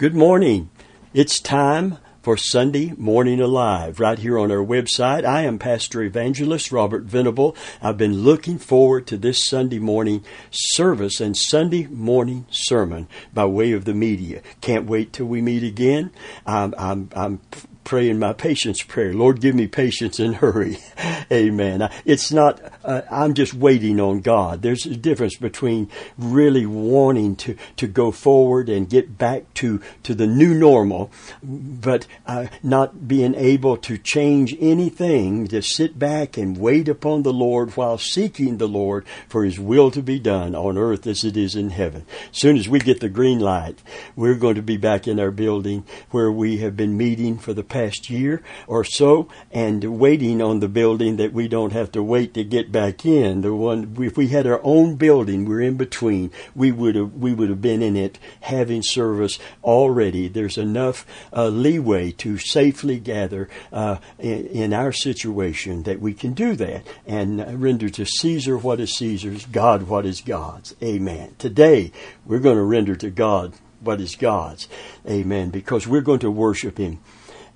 Good morning. It's time for Sunday Morning Alive right here on our website. I am Pastor Evangelist Robert Venable. I've been looking forward to this Sunday morning service and Sunday morning sermon by way of the media. Can't wait till we meet again. I'm, I'm, I'm praying my patience prayer. Lord, give me patience and hurry. Amen. It's not, uh, I'm just waiting on God. There's a difference between really wanting to, to go forward and get back to, to the new normal, but uh, not being able to change anything, to sit back and wait upon the Lord while seeking the Lord for His will to be done on earth as it is in heaven. As soon as we get the green light, we're going to be back in our building where we have been meeting for the past year or so and waiting on the building that we don't have to wait to get back in. The one if we had our own building, we're in between. We would have we would have been in it having service already. There's enough uh, leeway to safely gather uh, in, in, our situation that we can do that and render to Caesar what is Caesar's, God what is God's. Amen. Today we're going to render to God what is God's. Amen. Because we're going to worship Him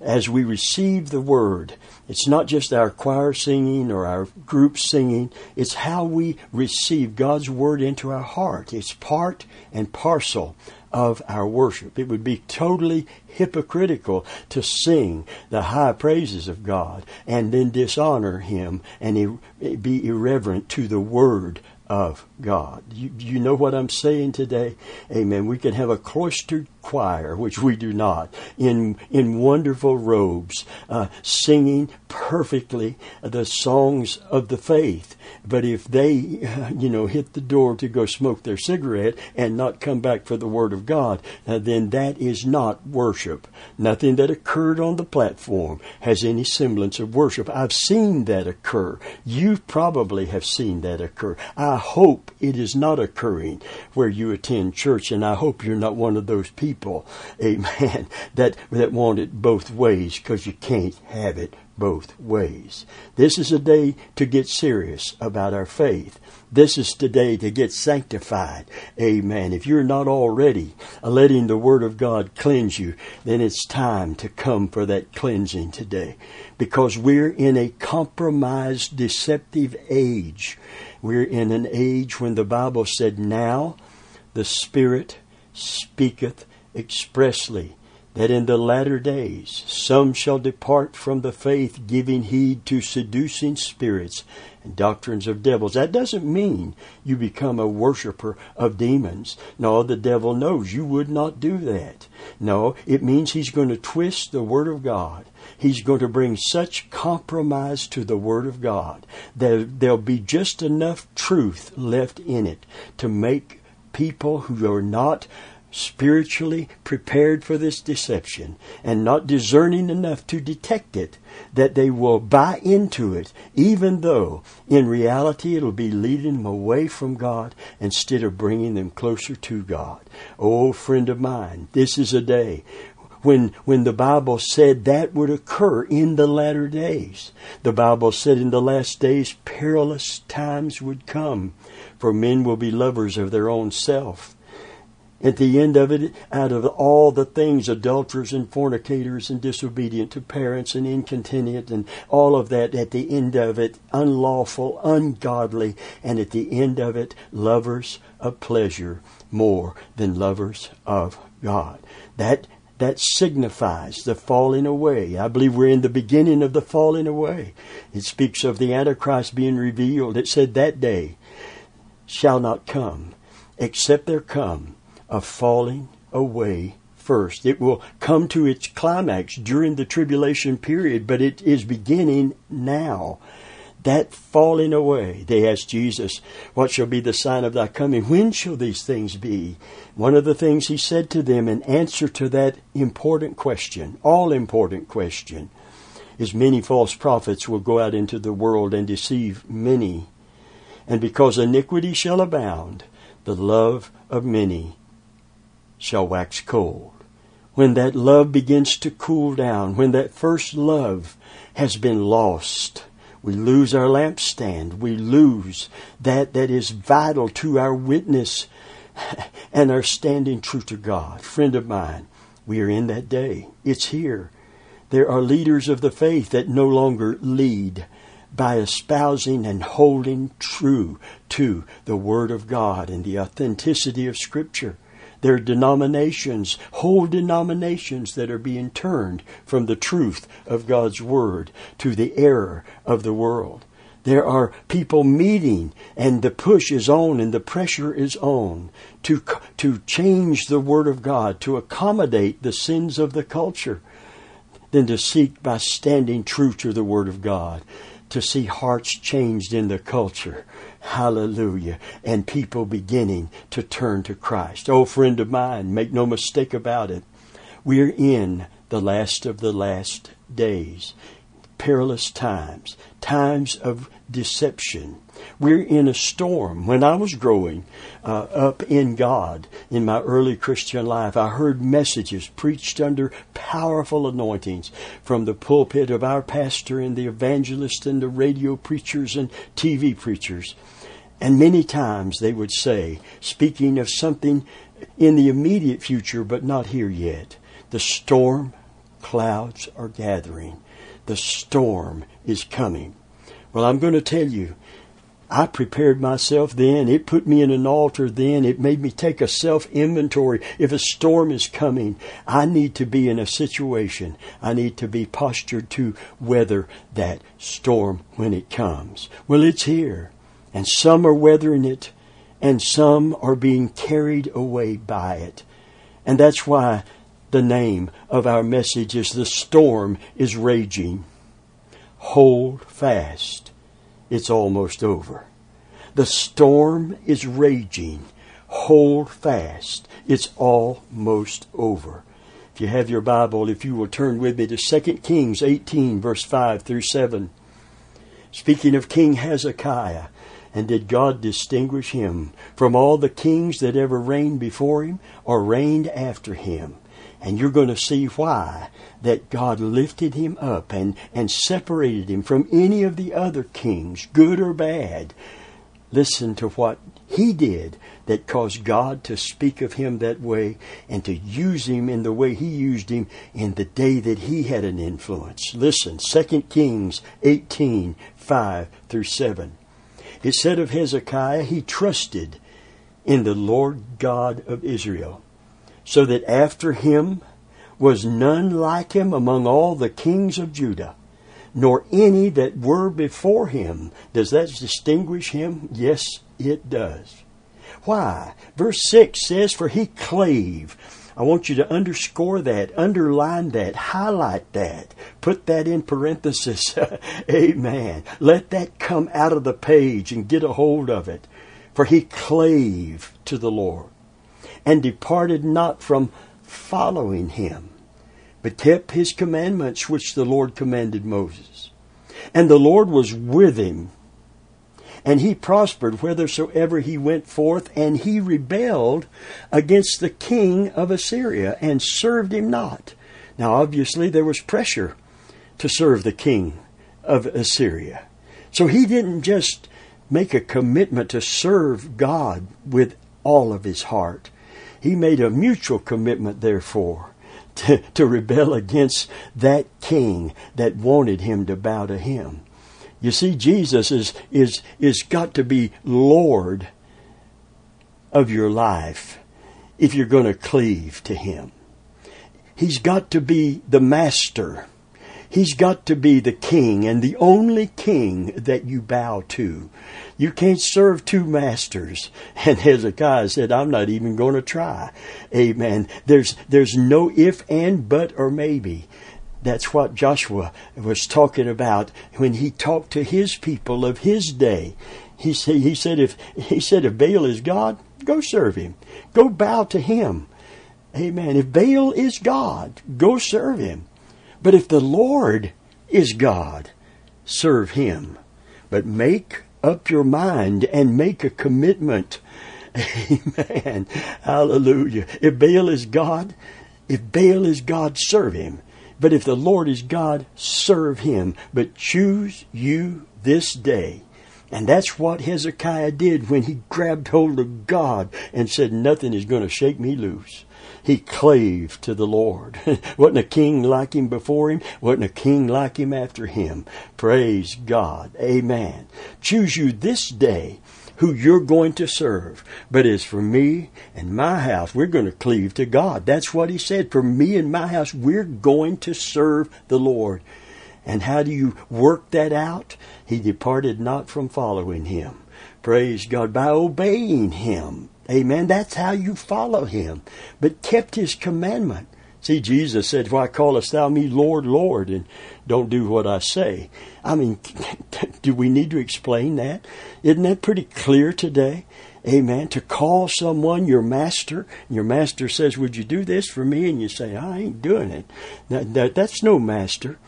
as we receive the word. It's not just our choir singing or our group singing, it's how we receive God's word into our heart. It's part and parcel of our worship. It would be totally hypocritical to sing the high praises of God and then dishonor Him and be irreverent to the Word of God. You, you know what I'm saying today? Amen. We can have a cloistered choir, which we do not, in, in wonderful robes, uh, singing perfectly the songs of the faith. But if they, uh, you know, hit the door to go smoke their cigarette and not come back for the Word of God, uh, then that is not worship. Nothing that occurred on the platform has any semblance of worship. I've seen that occur. You probably have seen that occur. I hope it is not occurring where you attend church, and I hope you're not one of those people people, amen, that, that want it both ways because you can't have it both ways. This is a day to get serious about our faith. This is today to get sanctified. Amen. If you're not already letting the Word of God cleanse you, then it's time to come for that cleansing today. Because we're in a compromised, deceptive age. We're in an age when the Bible said, Now the Spirit speaketh expressly that in the latter days some shall depart from the faith, giving heed to seducing spirits and doctrines of devils. That doesn't mean you become a worshiper of demons. No, the devil knows you would not do that. No, it means he's going to twist the Word of God. He's going to bring such compromise to the Word of God that there'll be just enough truth left in it to make people who are not spiritually prepared for this deception and not discerning enough to detect it, that they will buy into it, even though in reality it'll be leading them away from God instead of bringing them closer to God. Oh, friend of mine, this is a day when, when the Bible said that would occur in the latter days. The Bible said in the last days perilous times would come, for men will be lovers of their own self at the end of it, out of all the things, adulterers and fornicators and disobedient to parents and incontinent and all of that, at the end of it, unlawful, ungodly, and at the end of it, lovers of pleasure more than lovers of God. That that signifies the falling away. I believe we're in the beginning of the falling away. It speaks of the Antichrist being revealed. It said that day shall not come, except there come of falling away first. It will come to its climax during the tribulation period, but it is beginning now. That falling away, they asked Jesus, What shall be the sign of thy coming? When shall these things be? One of the things he said to them in answer to that important question, all important question, is many false prophets will go out into the world and deceive many. And because iniquity shall abound, the love of many shall wax cold. When that love begins to cool down, when that first love has been lost, we lose our lampstand. We lose that that is vital to our witness and our standing true to God. Friend of mine, We are in that day. It's here. There are leaders of the faith that no longer lead by espousing and holding true to the Word of God and the authenticity of Scripture. There are denominations, whole denominations that are being turned from the truth of God's Word to the error of the world. There are people meeting and the push is on and the pressure is on to, to change the Word of God, to accommodate the sins of the culture, than to seek by standing true to the Word of God, to see hearts changed in the culture. Hallelujah. And people beginning to turn to Christ. Oh, friend of mine, make no mistake about it. We're in the last of the last days. Perilous times, times of deception. We're in a storm. When I was growing uh, up in God in my early Christian life, I heard messages preached under powerful anointings from the pulpit of our pastor and the evangelist and the radio preachers and TV preachers. And many times they would say, speaking of something in the immediate future but not here yet, the storm clouds are gathering. The storm is coming. Well, I'm going to tell you, I prepared myself then. It put me in an altar then. It made me take a self inventory. If a storm is coming, I need to be in a situation. I need to be postured to weather that storm when it comes. Well, it's here. And some are weathering it, and some are being carried away by it. And that's why the name of our message is The Storm is Raging. Hold fast. It's almost over. The storm is raging. Hold fast. It's almost over. If you have your Bible, if you will turn with me to 2 Kings 18, verse 5 through 7. Speaking of King Hezekiah, and did God distinguish him from all the kings that ever reigned before him or reigned after him? And you're going to see why that God lifted him up and, and separated him from any of the other kings, good or bad. Listen to what he did that caused God to speak of him that way and to use him in the way he used him in the day that he had an influence. Listen, 2 Kings 18, 5 through 7. It said of Hezekiah, he trusted in the Lord God of Israel so that after him was none like him among all the kings of Judah, nor any that were before him. Does that distinguish him? Yes, it does. Why? Verse 6 says, For he clave. I want you to underscore that, underline that, highlight that, put that in parenthesis. Amen. Let that come out of the page and get a hold of it. For he clave to the Lord and departed not from following him, but kept his commandments which the Lord commanded Moses. And the Lord was with him, and he prospered whithersoever he went forth, and he rebelled against the king of Assyria and served him not. Now, obviously, there was pressure to serve the king of Assyria. So he didn't just make a commitment to serve God with all of his heart. He made a mutual commitment, therefore, to, to rebel against that king that wanted him to bow to him. You see, Jesus is, is, is got to be Lord of your life if you're going to cleave to Him. He's got to be the master. He's got to be the king and the only king that you bow to. You can't serve two masters. And Hezekiah said, I'm not even going to try. Amen. There's, there's no if and but or maybe. That's what Joshua was talking about when he talked to his people of his day. He said, he said, if, he said, if Baal is God, go serve him. Go bow to him. Amen. If Baal is God, go serve him. But if the Lord is God, serve him. But make up your mind and make a commitment. Amen. Hallelujah. If Baal is God, if Baal is God, serve him. But if the Lord is God, serve him. But choose you this day. And that's what Hezekiah did when he grabbed hold of God and said, Nothing is going to shake me loose. He clave to the Lord. Wasn't a king like him before him. Wasn't a king like him after him. Praise God. Amen. Choose you this day who you're going to serve. But as for me and my house, we're going to cleave to God. That's what he said. For me and my house, we're going to serve the Lord. And how do you work that out? He departed not from following him. Praise God. By obeying him. Amen. That's how you follow him. But kept his commandment. See, Jesus said, Why callest thou me Lord, Lord, and don't do what I say? I mean, do we need to explain that? Isn't that pretty clear today? Amen. To call someone your master, your master says, Would you do this for me? And you say, I ain't doing it. That, that, that's no master.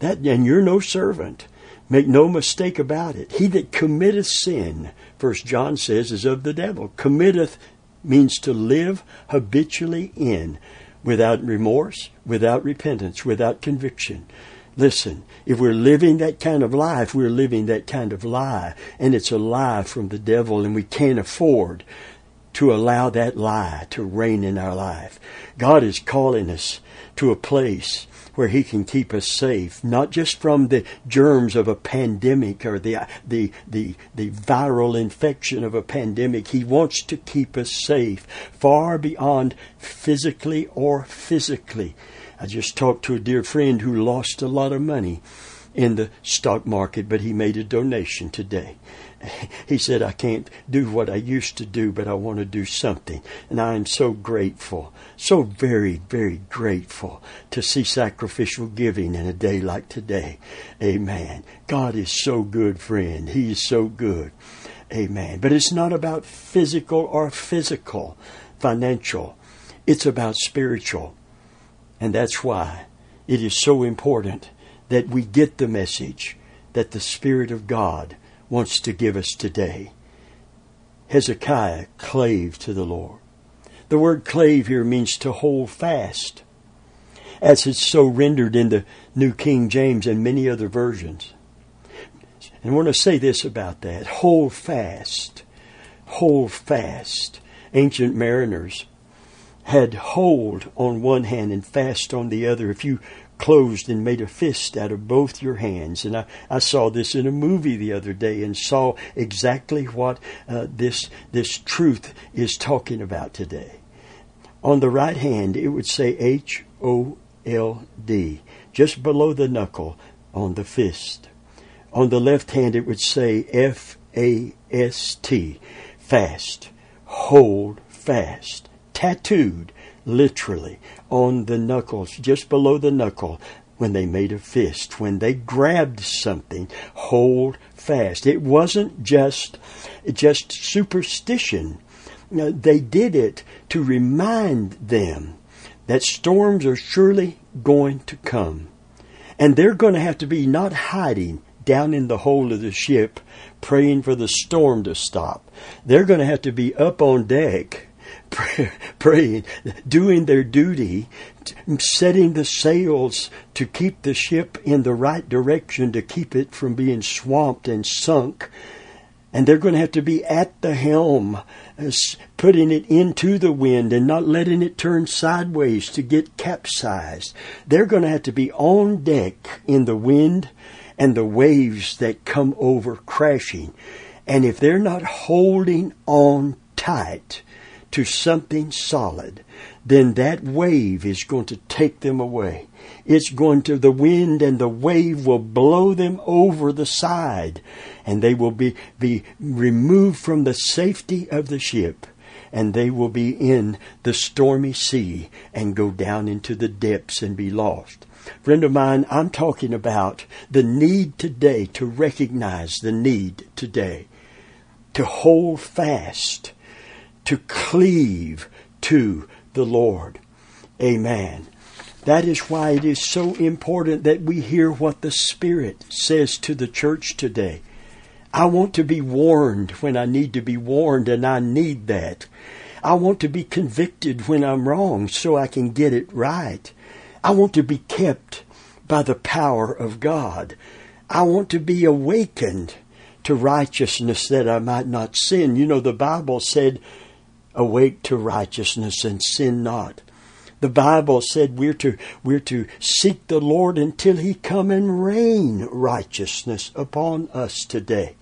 That, and you're no servant. Make no mistake about it. He that committeth sin, First John says, is of the devil. Committeth means to live habitually in without remorse, without repentance, without conviction. Listen, if we're living that kind of life, we're living that kind of lie. And it's a lie from the devil, and we can't afford to allow that lie to reign in our life. God is calling us to a place where He can keep us safe, not just from the germs of a pandemic or the, the, the, the viral infection of a pandemic. He wants to keep us safe, far beyond physically or physically. I just talked to a dear friend who lost a lot of money in the stock market, but he made a donation today. He said, I can't do what I used to do, but I want to do something. And I am so grateful, so very, very grateful to see sacrificial giving in a day like today. Amen. God is so good, friend. He is so good. Amen. But it's not about physical or physical, financial. It's about spiritual. And that's why it is so important that we get the message that the Spirit of God wants to give us today. Hezekiah clave to the Lord. The word clave here means to hold fast, as it's so rendered in the New King James and many other versions. And I want to say this about that hold fast. Hold fast. Ancient mariners had hold on one hand and fast on the other. If you closed and made a fist out of both your hands. And I, I saw this in a movie the other day and saw exactly what uh, this, this truth is talking about today. On the right hand, it would say H O L D, just below the knuckle on the fist. On the left hand, it would say F A S T, fast, hold fast, tattooed literally on the knuckles, just below the knuckle, when they made a fist, when they grabbed something, hold fast. It wasn't just, just superstition. Uh, they did it to remind them that storms are surely going to come. And they're going to have to be not hiding down in the hold of the ship praying for the storm to stop. They're going to have to be up on deck praying, doing their duty, setting the sails to keep the ship in the right direction, to keep it from being swamped and sunk. And they're going to have to be at the helm, uh, putting it into the wind and not letting it turn sideways to get capsized. They're going to have to be on deck in the wind and the waves that come over crashing. And if they're not holding on tight, to something solid, then that wave is going to take them away. It's going to, the wind and the wave will blow them over the side and they will be, be removed from the safety of the ship and they will be in the stormy sea and go down into the depths and be lost. Friend of mine, I'm talking about the need today to recognize the need today to hold fast to cleave to the Lord. Amen. That is why it is so important that we hear what the Spirit says to the church today. I want to be warned when I need to be warned, and I need that. I want to be convicted when I'm wrong so I can get it right. I want to be kept by the power of God. I want to be awakened to righteousness that I might not sin. You know, the Bible said Awake to righteousness and sin not. The Bible said we're to, we're to seek the Lord until He come and rain righteousness upon us today.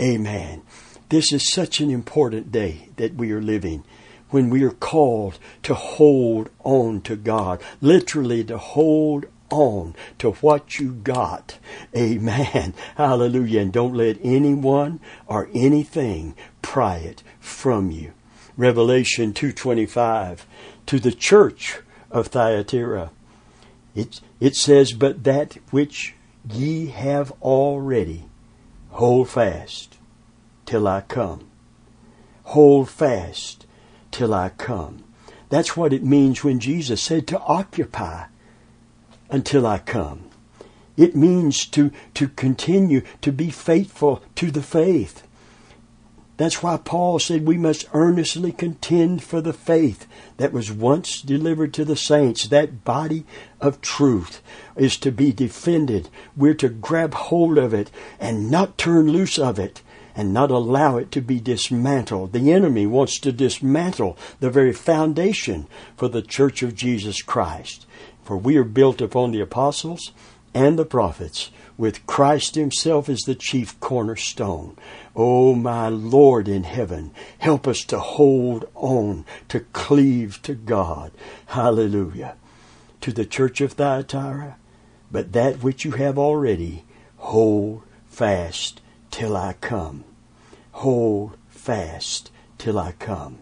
Amen. This is such an important day that we are living when we are called to hold on to God, literally to hold on to what you got. Amen. Hallelujah. And don't let anyone or anything pry it from you. Revelation 225 to the church of Thyatira. It, it says, But that which ye have already, hold fast till I come. Hold fast till I come. That's what it means when Jesus said to occupy until I come. It means to, to continue to be faithful to the faith. That's why Paul said we must earnestly contend for the faith that was once delivered to the saints. That body of truth is to be defended. We're to grab hold of it and not turn loose of it and not allow it to be dismantled. The enemy wants to dismantle the very foundation for the church of Jesus Christ. For we are built upon the apostles and the prophets, with Christ Himself as the chief cornerstone. Oh, my Lord in heaven, help us to hold on, to cleave to God. Hallelujah. To the church of Thyatira, but that which you have already, hold fast till I come. Hold fast till I come.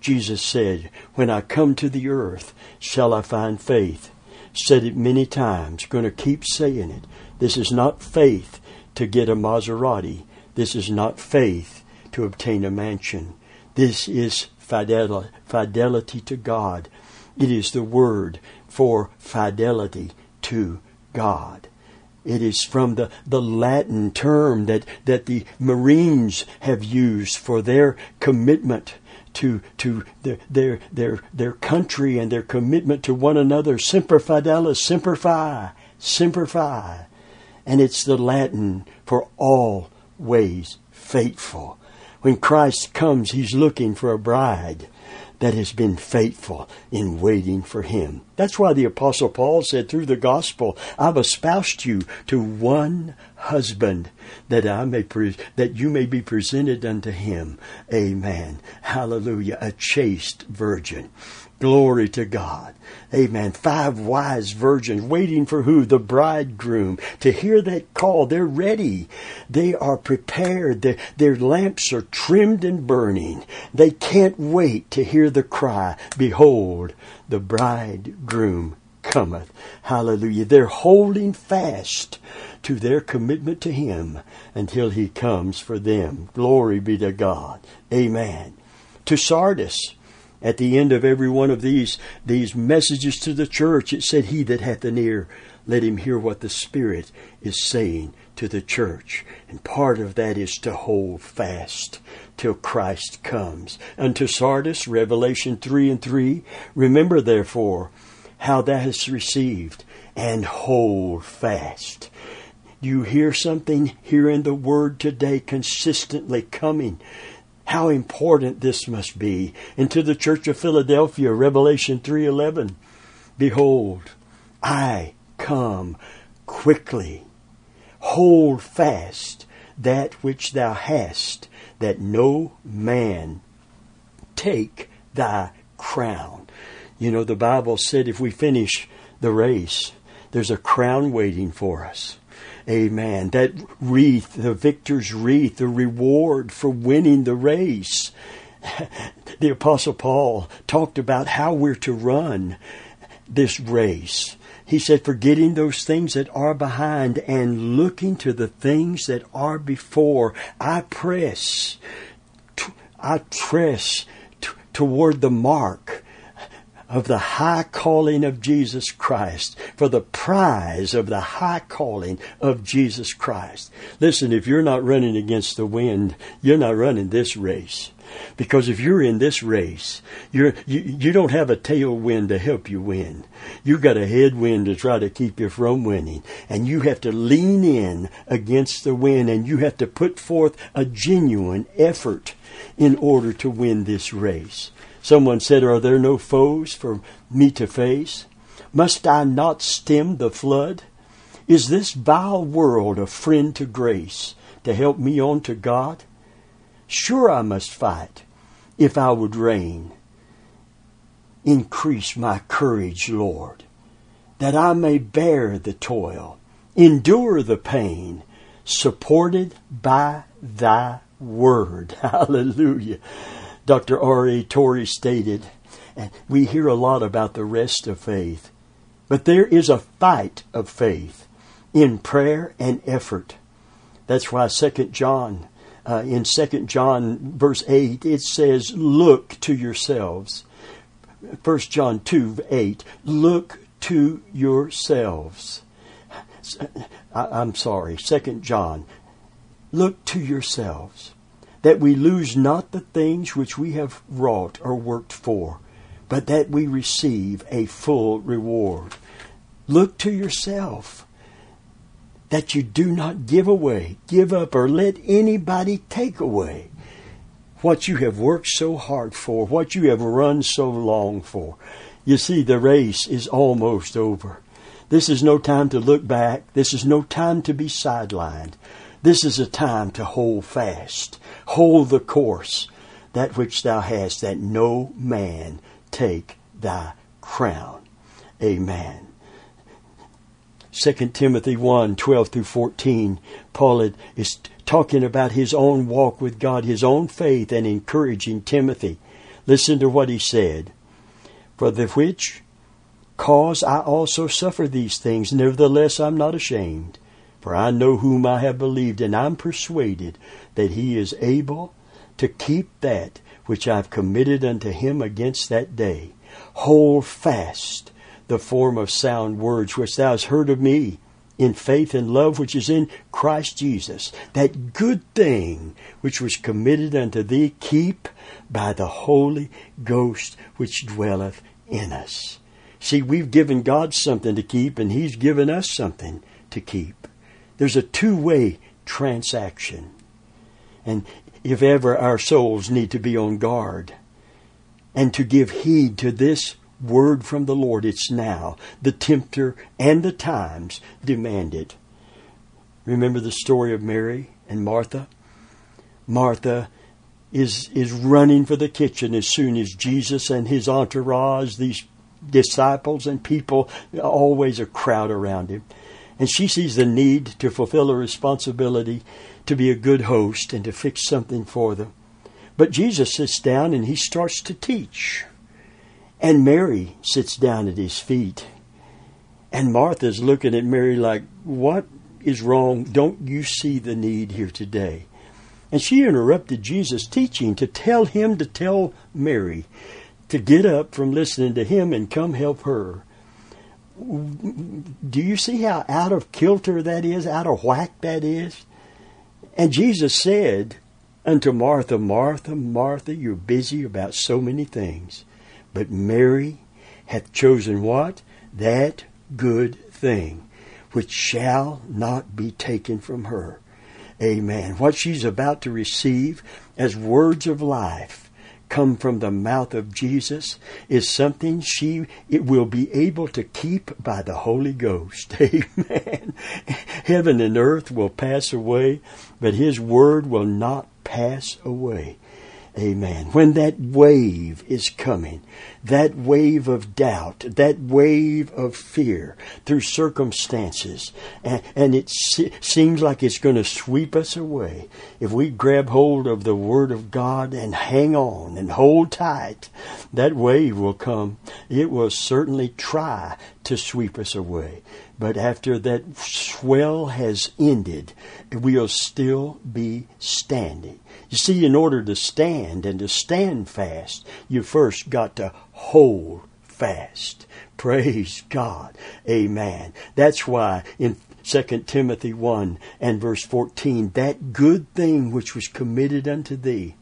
Jesus said, When I come to the earth, shall I find faith? Said it many times, going to keep saying it. This is not faith to get a Maserati. This is not faith to obtain a mansion. This is fidelity, to God. It is the word for fidelity to God. It is from the, the Latin term that, that the Marines have used for their commitment to, to their, their, their, their country and their commitment to one another. Semper fidelis, semper fi, semper fi. And it's the Latin for always faithful. When Christ comes, He's looking for a bride that has been faithful in waiting for him. That's why the apostle Paul said through the gospel, I've espoused you to one husband that I may pre- that you may be presented unto him. Amen. Hallelujah. A chaste virgin. Glory to God. Amen. Five wise virgins waiting for who? The bridegroom. To hear that call, they're ready. They are prepared. Their, their lamps are trimmed and burning. They can't wait to hear the cry, Behold, the bridegroom cometh. Hallelujah. They're holding fast to their commitment to Him until He comes for them. Glory be to God. Amen. To Sardis, at the end of every one of these, these messages to the church, it said, He that hath an ear, let him hear what the Spirit is saying to the church. And part of that is to hold fast till Christ comes. Unto Sardis, Revelation 3 and 3, remember therefore how thou hast received, and hold fast. You hear something here in the Word today consistently coming how important this must be. And to the church of Philadelphia, Revelation 3:11, behold, I come quickly. Hold fast that which thou hast, that no man take thy crown. You know, the Bible said if we finish the race, there's a crown waiting for us. Amen. That wreath, the victor's wreath, the reward for winning the race. The Apostle Paul talked about how we're to run this race. He said, forgetting those things that are behind and looking to the things that are before, I press, I press toward the mark of the high calling of Jesus Christ, for the prize of the high calling of Jesus Christ. Listen, if you're not running against the wind, you're not running this race. Because if you're in this race, you're, you, you don't have a tailwind to help you win. You've got a headwind to try to keep you from winning. And you have to lean in against the wind and you have to put forth a genuine effort in order to win this race. Someone said, Are there no foes for me to face? Must I not stem the flood? Is this vile world a friend to grace to help me on to God? Sure I must fight if I would reign. Increase my courage, Lord, that I may bear the toil, endure the pain, supported by thy word. Hallelujah. Dr. R.A. Torrey stated, and we hear a lot about the rest of faith, but there is a fight of faith in prayer and effort. That's why Second John, uh, in Second John verse eight, it says, "Look to yourselves." First John two eight, look to yourselves. I, am sorry, Second John, look to yourselves that we lose not the things which we have wrought or worked for, but that we receive a full reward. Look to yourself that you do not give away, give up, or let anybody take away what you have worked so hard for, what you have run so long for. You see, the race is almost over. This is no time to look back. This is no time to be sidelined. This is a time to hold fast, hold the course, that which thou hast, that no man take thy crown. Amen. 2 Timothy 1 12 through 14, Paul is talking about his own walk with God, his own faith, and encouraging Timothy. Listen to what he said. For the which cause I also suffer these things, nevertheless I'm not ashamed for I know whom I have believed, and I'm persuaded that he is able to keep that which I've committed unto him against that day. Hold fast the form of sound words which thou hast heard of me in faith and love which is in Christ Jesus. That good thing which was committed unto thee, keep by the Holy Ghost which dwelleth in us. See, we've given God something to keep, and He's given us something to keep. There's a two way transaction. And if ever our souls need to be on guard and to give heed to this word from the Lord, it's now. The tempter and the times demand it. Remember the story of Mary and Martha? Martha is is running for the kitchen as soon as Jesus and his entourage, these disciples and people, always a crowd around him. And she sees the need to fulfill a responsibility to be a good host and to fix something for them. But Jesus sits down and he starts to teach. And Mary sits down at his feet. And Martha's looking at Mary like, What is wrong? Don't you see the need here today? And she interrupted Jesus' teaching to tell him to tell Mary to get up from listening to him and come help her do you see how out of kilter that is, out of whack that is? And Jesus said unto Martha, Martha, Martha, you're busy about so many things, but Mary hath chosen what? That good thing, which shall not be taken from her. Amen. What she's about to receive as words of life come from the mouth of Jesus is something she it will be able to keep by the Holy Ghost. Amen. Heaven and earth will pass away, but his word will not pass away. Amen. When that wave is coming, that wave of doubt, that wave of fear through circumstances, and, and it se- seems like it's going to sweep us away, if we grab hold of the Word of God and hang on and hold tight, that wave will come. It will certainly try to sweep us away. But after that swell has ended, we'll still be standing. You see, in order to stand and to stand fast, you first got to hold fast. Praise God. Amen. That's why in 2 Timothy 1 and verse 14, that good thing which was committed unto thee,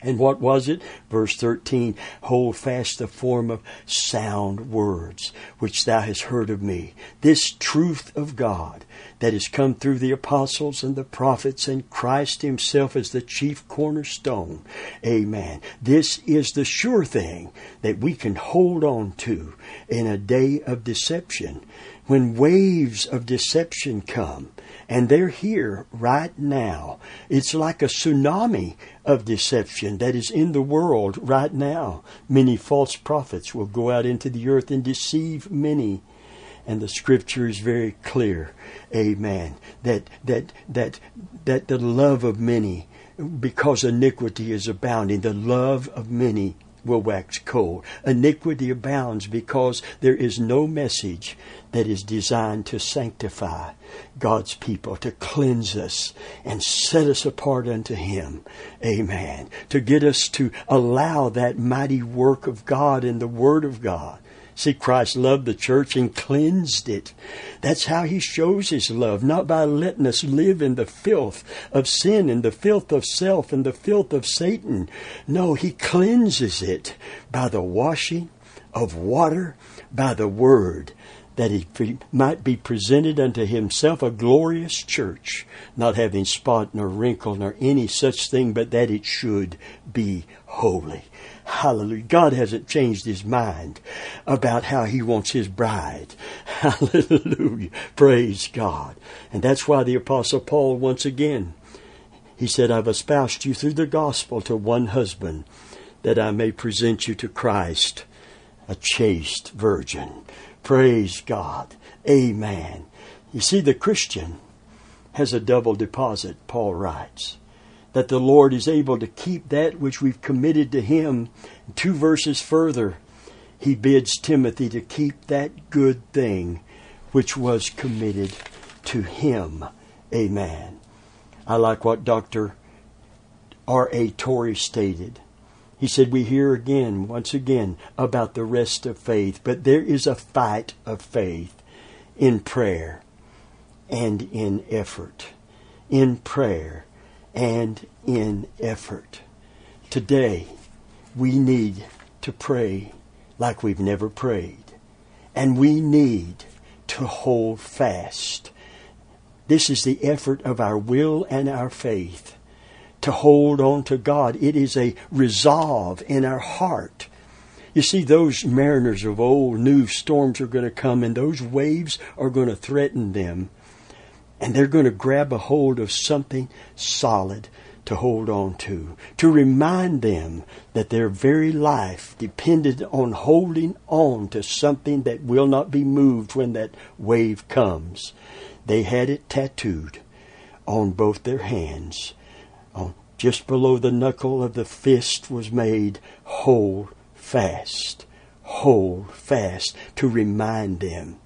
And what was it? Verse 13, hold fast the form of sound words, which thou hast heard of me. This truth of God that has come through the apostles and the prophets and Christ himself as the chief cornerstone. Amen. This is the sure thing that we can hold on to in a day of deception. When waves of deception come, and they're here right now. It's like a tsunami of deception that is in the world right now. Many false prophets will go out into the earth and deceive many. And the scripture is very clear. Amen. That, that, that, that the love of many, because iniquity is abounding, the love of many will wax cold. Iniquity abounds because there is no message that is designed to sanctify God's people, to cleanse us and set us apart unto Him. Amen. To get us to allow that mighty work of God in the Word of God See, Christ loved the church and cleansed it. That's how he shows his love, not by letting us live in the filth of sin and the filth of self and the filth of Satan. No, he cleanses it by the washing of water, by the word, that he might be presented unto himself a glorious church, not having spot nor wrinkle nor any such thing, but that it should be holy. Hallelujah. God hasn't changed his mind about how he wants his bride. Hallelujah. Praise God. And that's why the apostle Paul once again, he said, I've espoused you through the gospel to one husband that I may present you to Christ, a chaste virgin. Praise God. Amen. You see, the Christian has a double deposit, Paul writes that the Lord is able to keep that which we've committed to Him. Two verses further, he bids Timothy to keep that good thing which was committed to him. Amen. I like what Dr. R.A. Torrey stated. He said, We hear again, once again, about the rest of faith, but there is a fight of faith in prayer and in effort. In prayer and in effort. Today, we need to pray like we've never prayed. And we need to hold fast. This is the effort of our will and our faith to hold on to God. It is a resolve in our heart. You see, those mariners of old knew storms are going to come and those waves are going to threaten them and they're going to grab a hold of something solid to hold on to, to remind them that their very life depended on holding on to something that will not be moved when that wave comes. They had it tattooed on both their hands. On, just below the knuckle of the fist was made, hold fast, hold fast, to remind them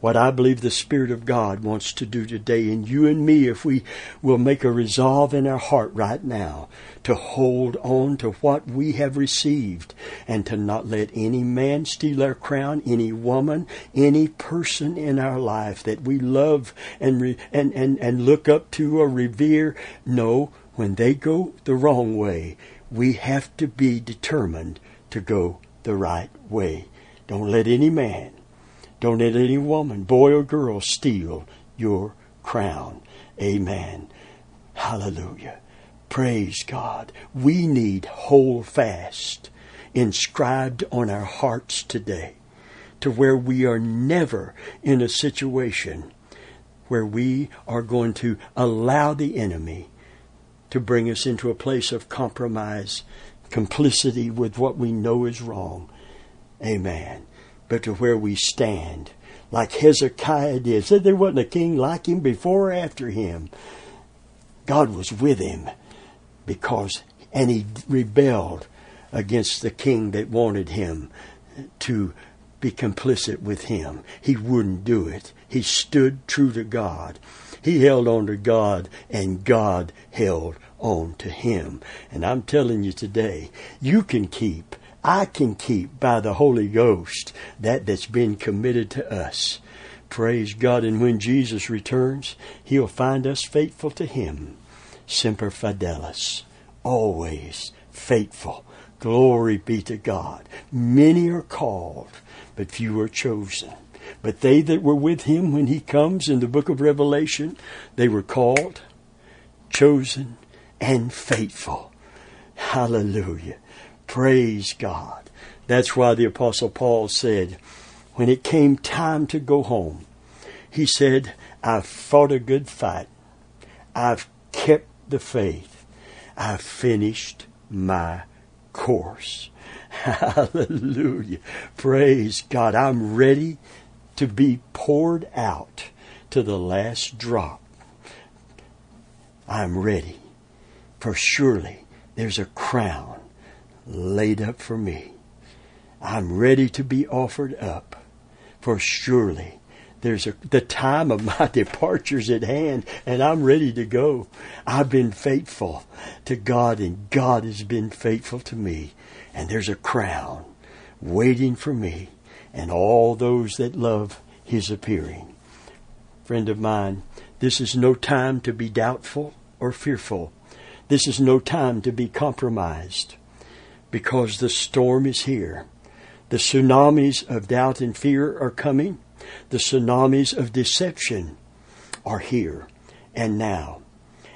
what I believe the Spirit of God wants to do today in you and me if we will make a resolve in our heart right now to hold on to what we have received and to not let any man steal our crown, any woman, any person in our life that we love and, re- and, and, and look up to or revere. No, when they go the wrong way, we have to be determined to go the right way. Don't let any man don't let any woman, boy or girl, steal your crown. Amen. Hallelujah. Praise God. We need hold fast inscribed on our hearts today to where we are never in a situation where we are going to allow the enemy to bring us into a place of compromise, complicity with what we know is wrong. Amen but to where we stand. Like Hezekiah did. Said there wasn't a king like him before or after him. God was with him because, and he rebelled against the king that wanted him to be complicit with him. He wouldn't do it. He stood true to God. He held on to God, and God held on to him. And I'm telling you today, you can keep I can keep by the Holy Ghost that that's been committed to us. Praise God. And when Jesus returns, He'll find us faithful to Him. Semper Fidelis. Always faithful. Glory be to God. Many are called, but few are chosen. But they that were with him when he comes in the book of Revelation, they were called, chosen, and faithful. Hallelujah. Praise God. That's why the apostle Paul said, when it came time to go home, he said, I've fought a good fight. I've kept the faith. I've finished my course. Hallelujah. Praise God. I'm ready to be poured out to the last drop. I'm ready. For surely there's a crown laid up for me. I'm ready to be offered up. For surely there's a, the time of my departure's at hand and I'm ready to go. I've been faithful to God and God has been faithful to me. And there's a crown waiting for me and all those that love his appearing. Friend of mine, this is no time to be doubtful or fearful. This is no time to be compromised because the storm is here. The tsunamis of doubt and fear are coming. The tsunamis of deception are here and now.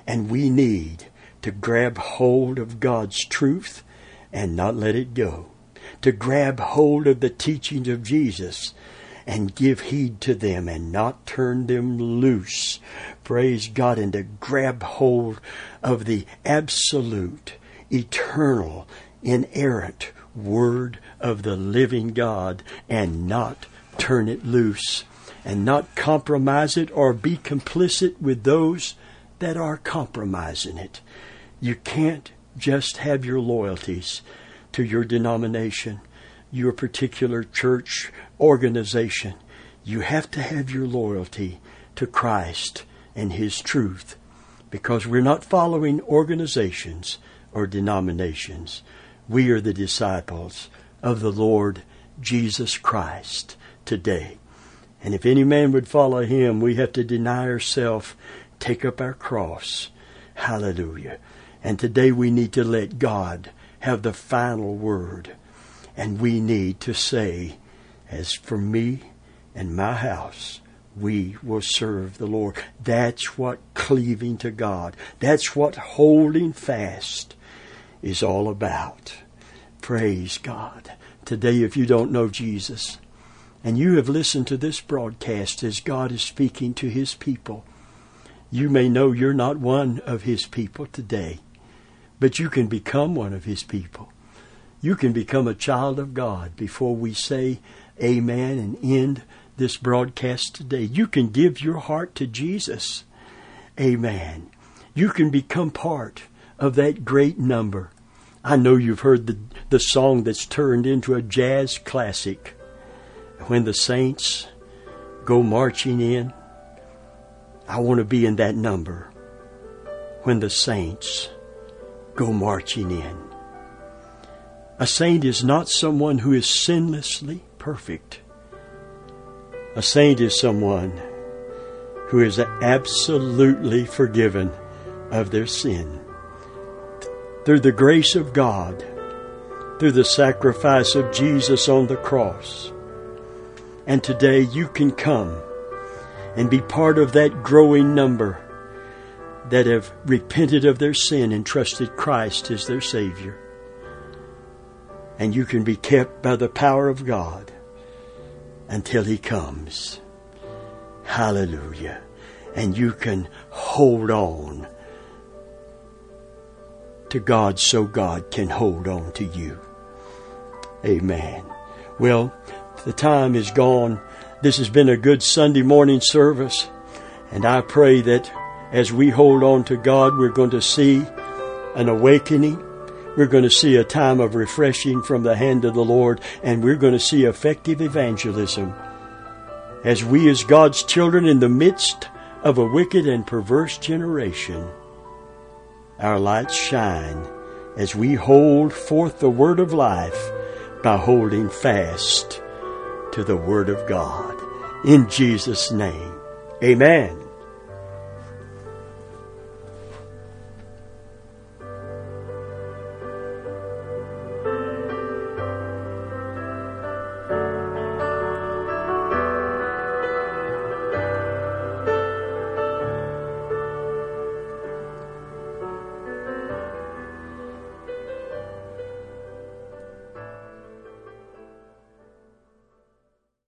And we need to grab hold of God's truth and not let it go. To grab hold of the teachings of Jesus and give heed to them and not turn them loose. Praise God. And to grab hold of the absolute, eternal, inerrant Word of the living God and not turn it loose and not compromise it or be complicit with those that are compromising it. You can't just have your loyalties to your denomination, your particular church organization. You have to have your loyalty to Christ and His truth because we're not following organizations or denominations. We are the disciples of the Lord Jesus Christ today. And if any man would follow him, we have to deny ourselves, take up our cross. Hallelujah. And today we need to let God have the final word. And we need to say, as for me and my house, we will serve the Lord. That's what cleaving to God, that's what holding fast is all about. Praise God. Today, if you don't know Jesus, and you have listened to this broadcast as God is speaking to His people, you may know you're not one of His people today, but you can become one of His people. You can become a child of God before we say amen and end this broadcast today. You can give your heart to Jesus. Amen. You can become part of that great number. I know you've heard the, the song that's turned into a jazz classic. When the saints go marching in, I want to be in that number. When the saints go marching in. A saint is not someone who is sinlessly perfect. A saint is someone who is absolutely forgiven of their sin. Through the grace of God, through the sacrifice of Jesus on the cross. And today you can come and be part of that growing number that have repented of their sin and trusted Christ as their Savior. And you can be kept by the power of God until He comes. Hallelujah. And you can hold on to God so God can hold on to you. Amen. Well, the time is gone. This has been a good Sunday morning service. And I pray that as we hold on to God, we're going to see an awakening we're going to see a time of refreshing from the hand of the Lord, and we're going to see effective evangelism. As we, as God's children, in the midst of a wicked and perverse generation, our lights shine as we hold forth the word of life by holding fast to the word of God. In Jesus' name, amen.